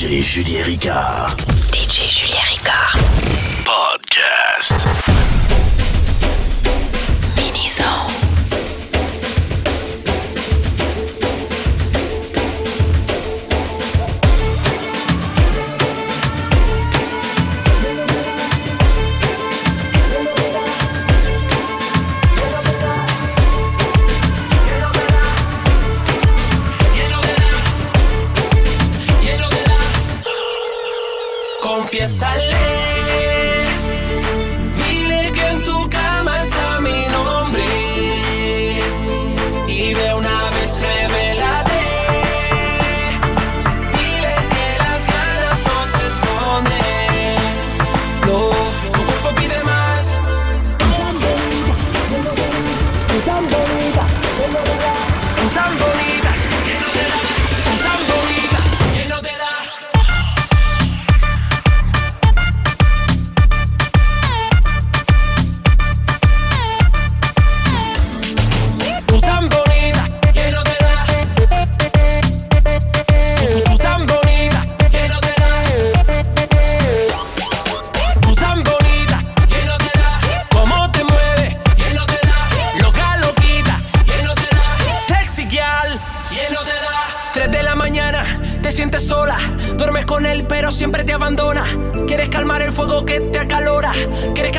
DJ Julien Ricard. DJ Julien Ricard.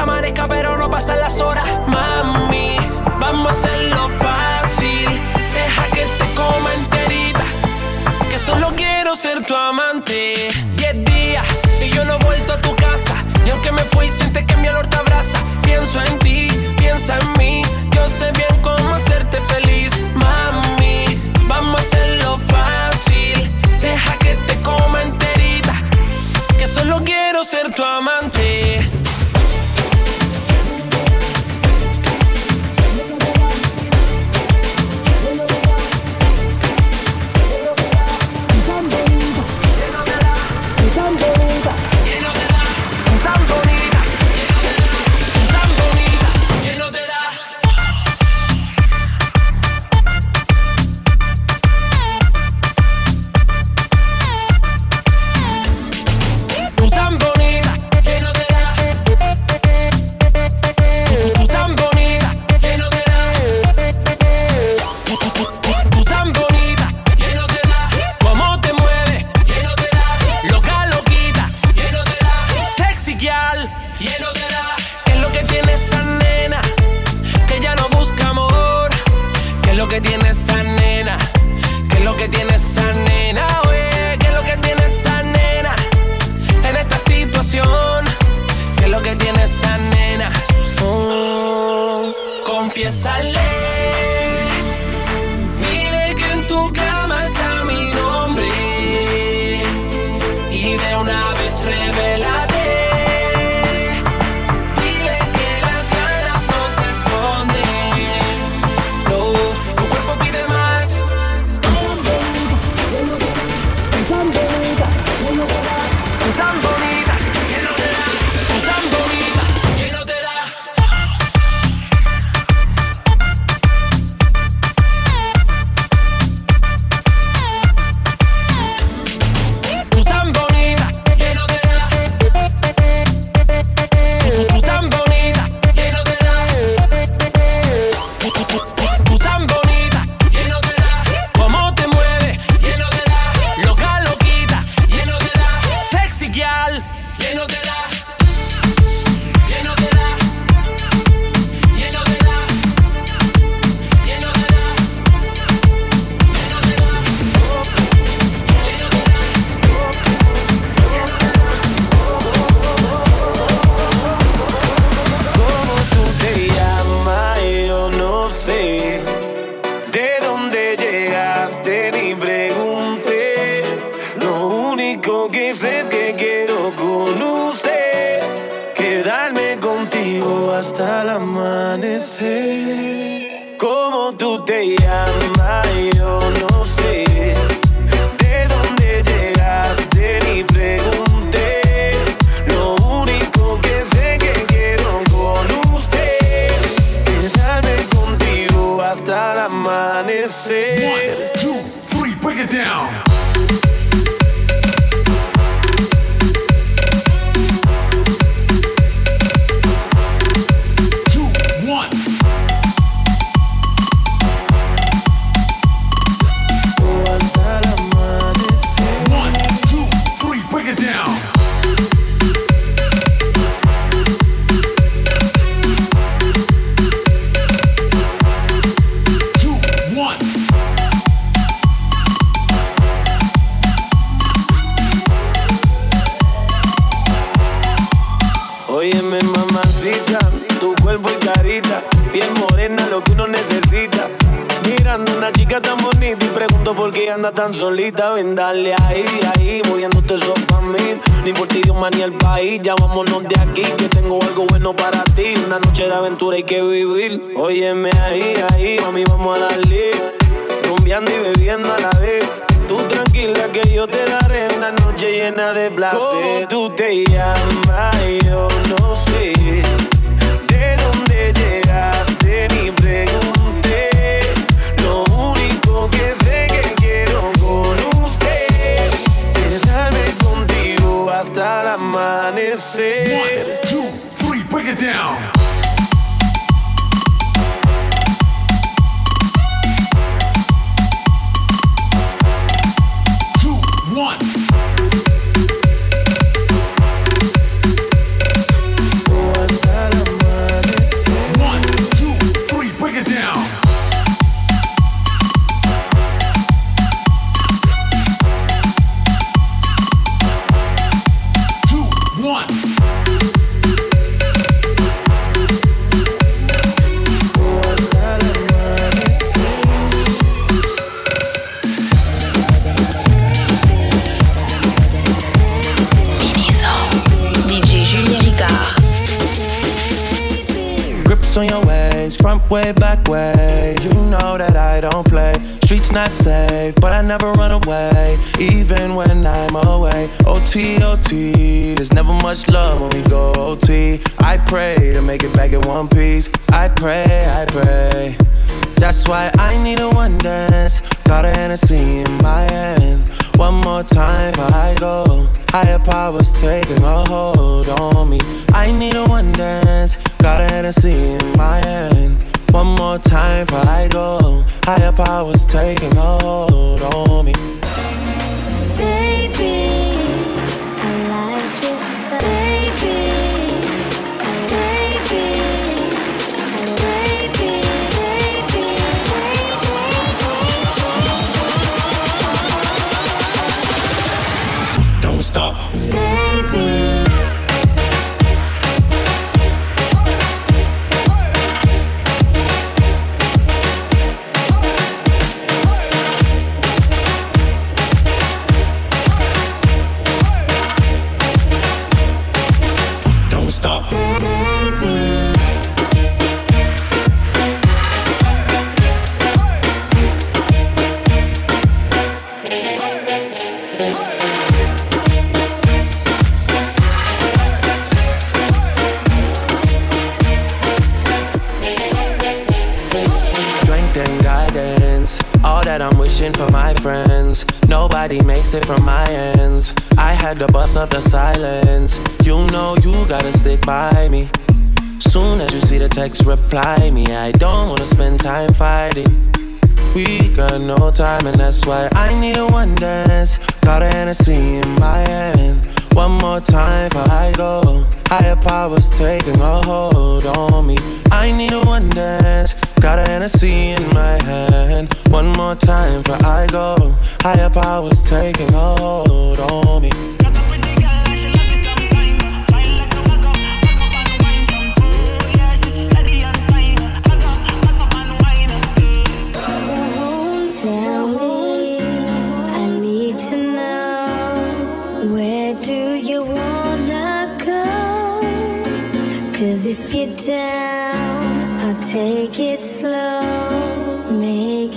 amanezca, pero no pasan las horas. Mami, vamos a hacerlo fácil. Deja que te coma enterita. Que solo quiero ser tu amante. Diez días y yo no he vuelto a tu casa. Y aunque me fui, siente que mi olor te abraza. Pienso en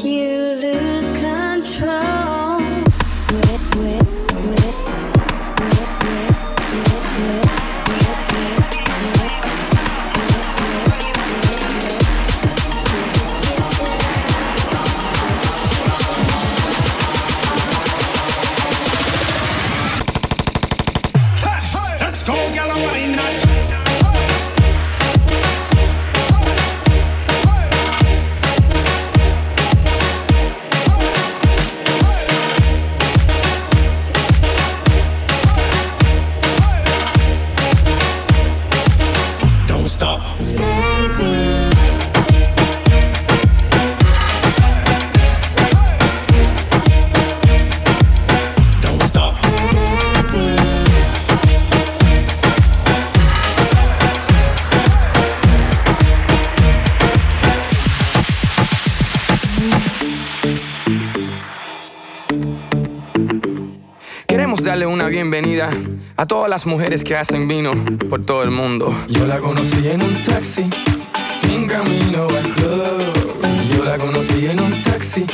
you. A todas las mujeres que hacen vino por todo el mundo. Yo la conocí en un taxi, en camino al club. Yo la conocí en un taxi.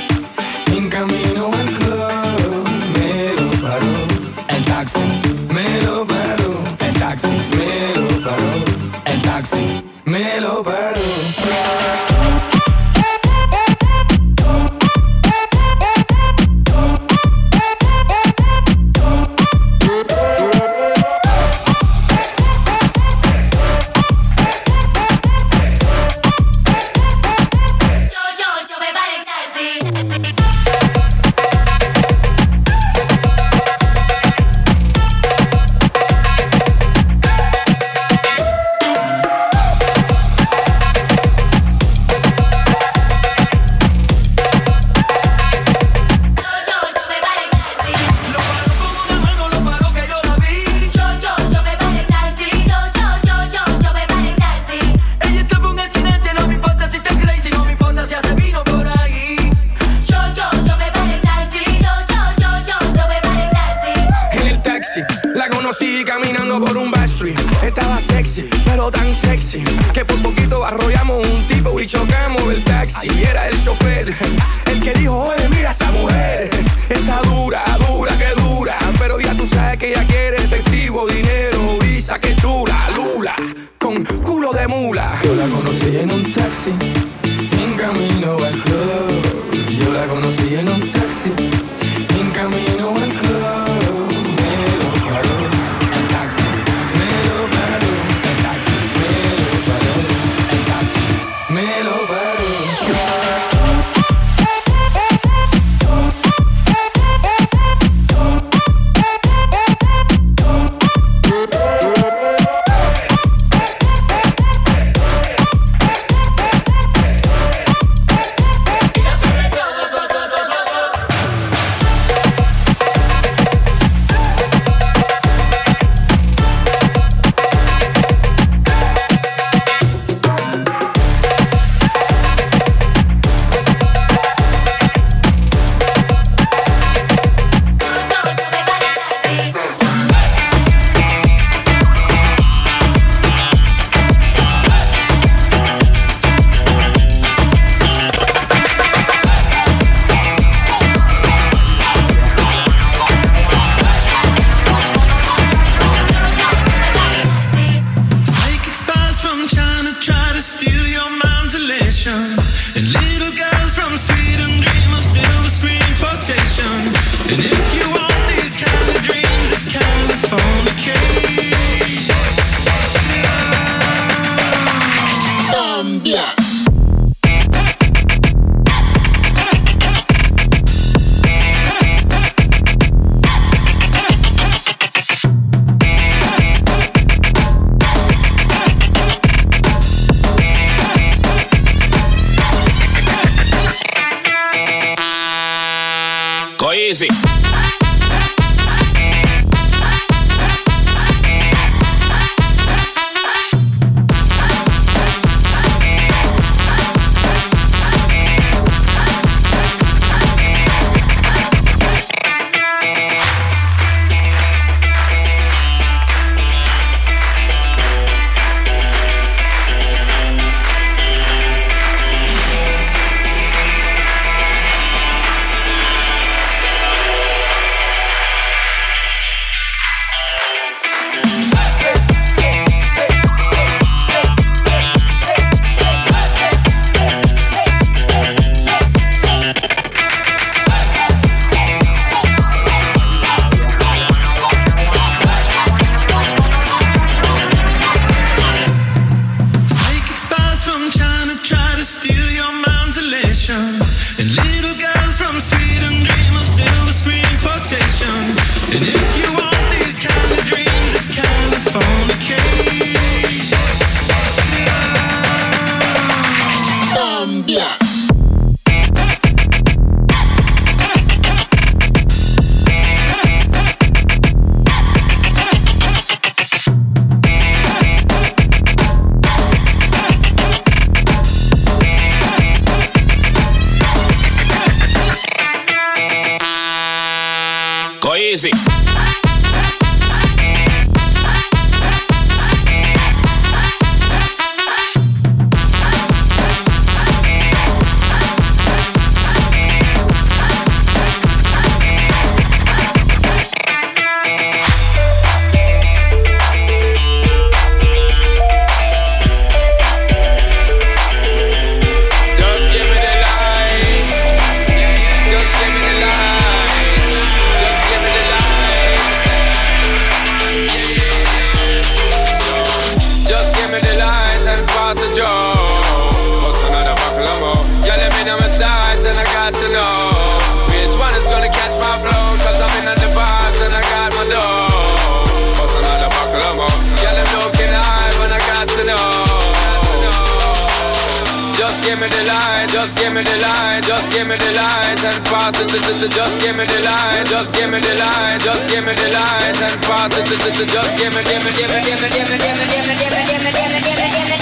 Me the light, just give me the light and pass it. Just give me the light, just give me the light, just give me the light and pass it. Just give me, give me, give me, give me, give me, give me, give me, give me, give me, give me, give me.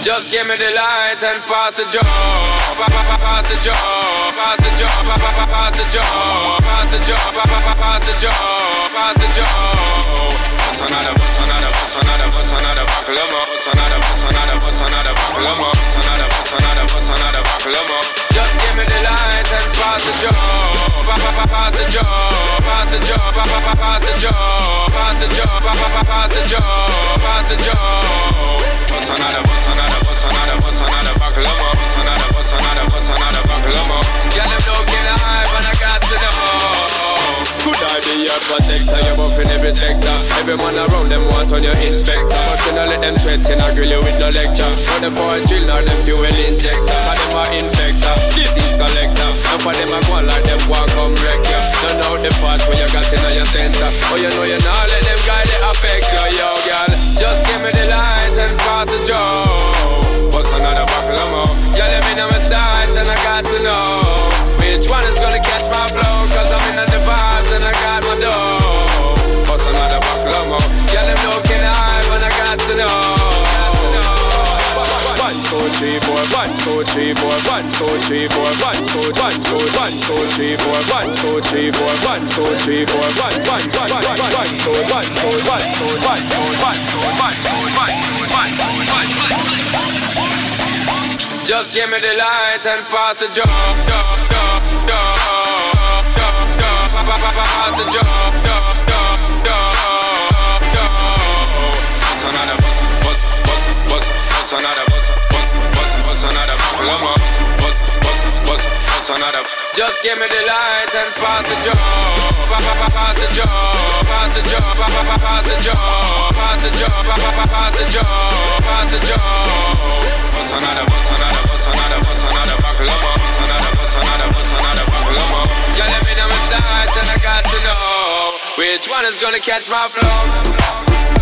Just give me the light and pass the job. Pass the job. Pass the job. Pass the job. Pass the job. Pass the job. Pass the job. Bust another, bust another, bust another, bust another buckle more sonada, sonada, sonada, buckle up, sonada, sonada, sonada, buckle up. Just give me the lights and pass the job, pass the job, pass the job, pass the job, pass the job, pass the job, pass the job. Sonada, sonada, sonada, sonada, buckle up, sonada, sonada, sonada, buckle up. Yeah, them looking high, but I got to know. Could I be your protector? You're buffing every sector. Every man around them want on your inspector, but you know let them sweat threaten, I grill you with no lecture. For the poor children, them fuel injector. For them are infector, disease collector. And for them, I go like them walk come wreck you. two, three, four, one, two, three, four, one, two, three, four, one, one, one, one, one, one, two, one, two, one, two, one, two, one, two, one, two, one, one, one, one. Just give me the light and pass the job, job, job, job, job, job, pass the job, job, job, job, job. Bust another, bust, bust, bust, bust, bust another, bust, bust, bust, bust another. Pull 'em up, bust. Just give me the light and pass the job, pass the job, pass the job, pass the job, pass the job, pass the job, pass the job. Bust another, bust another, bust another, bust another buckle of bust another, bust another, bust another buckle of You let me know my sight and I got to know. Which one is gonna catch my flow.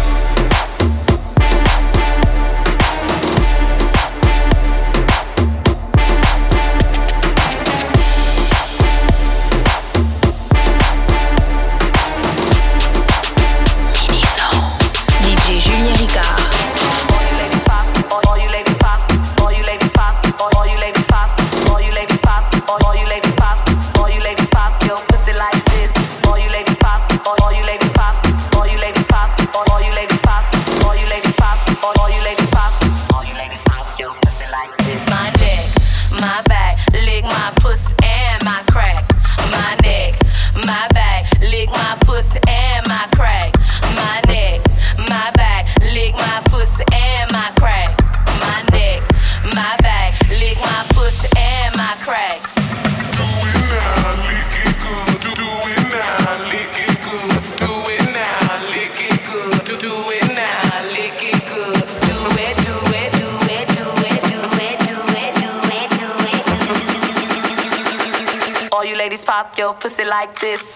Pussy like this.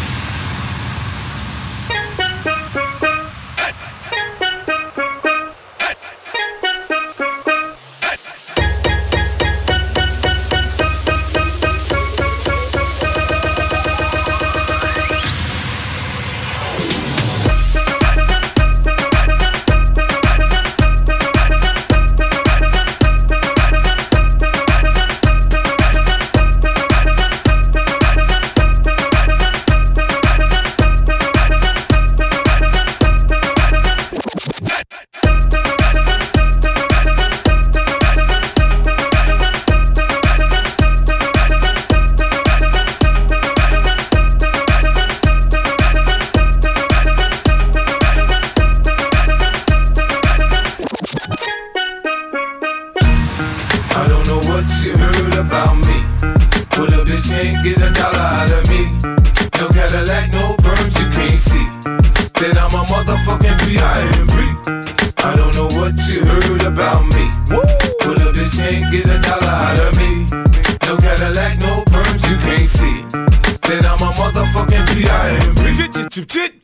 about me, but a bitch can't get a dollar out of me. No Cadillac, no perms, you can't see. Then I'm a motherfucking P.I.M.P. I don't know what you heard about me, but a bitch can't get a dollar out of me. No Cadillac, no perms, you can't see. Then I'm a motherfucking P.I.M.P.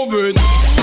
over.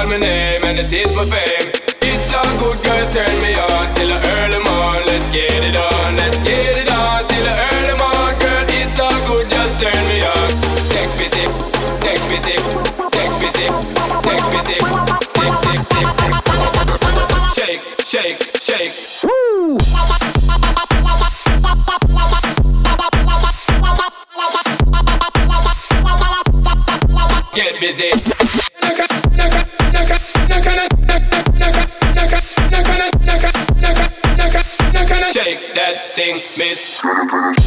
call my name and it is my fame. It's a good girl, turn me on till the early morn. Let's get it on, let's get it on till the early morn, girl. It's a good, just turn me on. Take me deep, take me deep, take me deep, take me deep, take, take, take, take. Shake, shake. miss.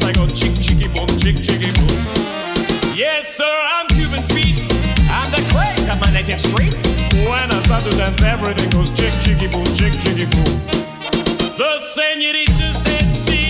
as I go chick chicky boom, chick chicky boom. Yes, sir, I'm Cuban feet. I'm the craze of my native street. When I start to dance, everything goes chick chicky boom, chick chicky boom. The señorita says. see.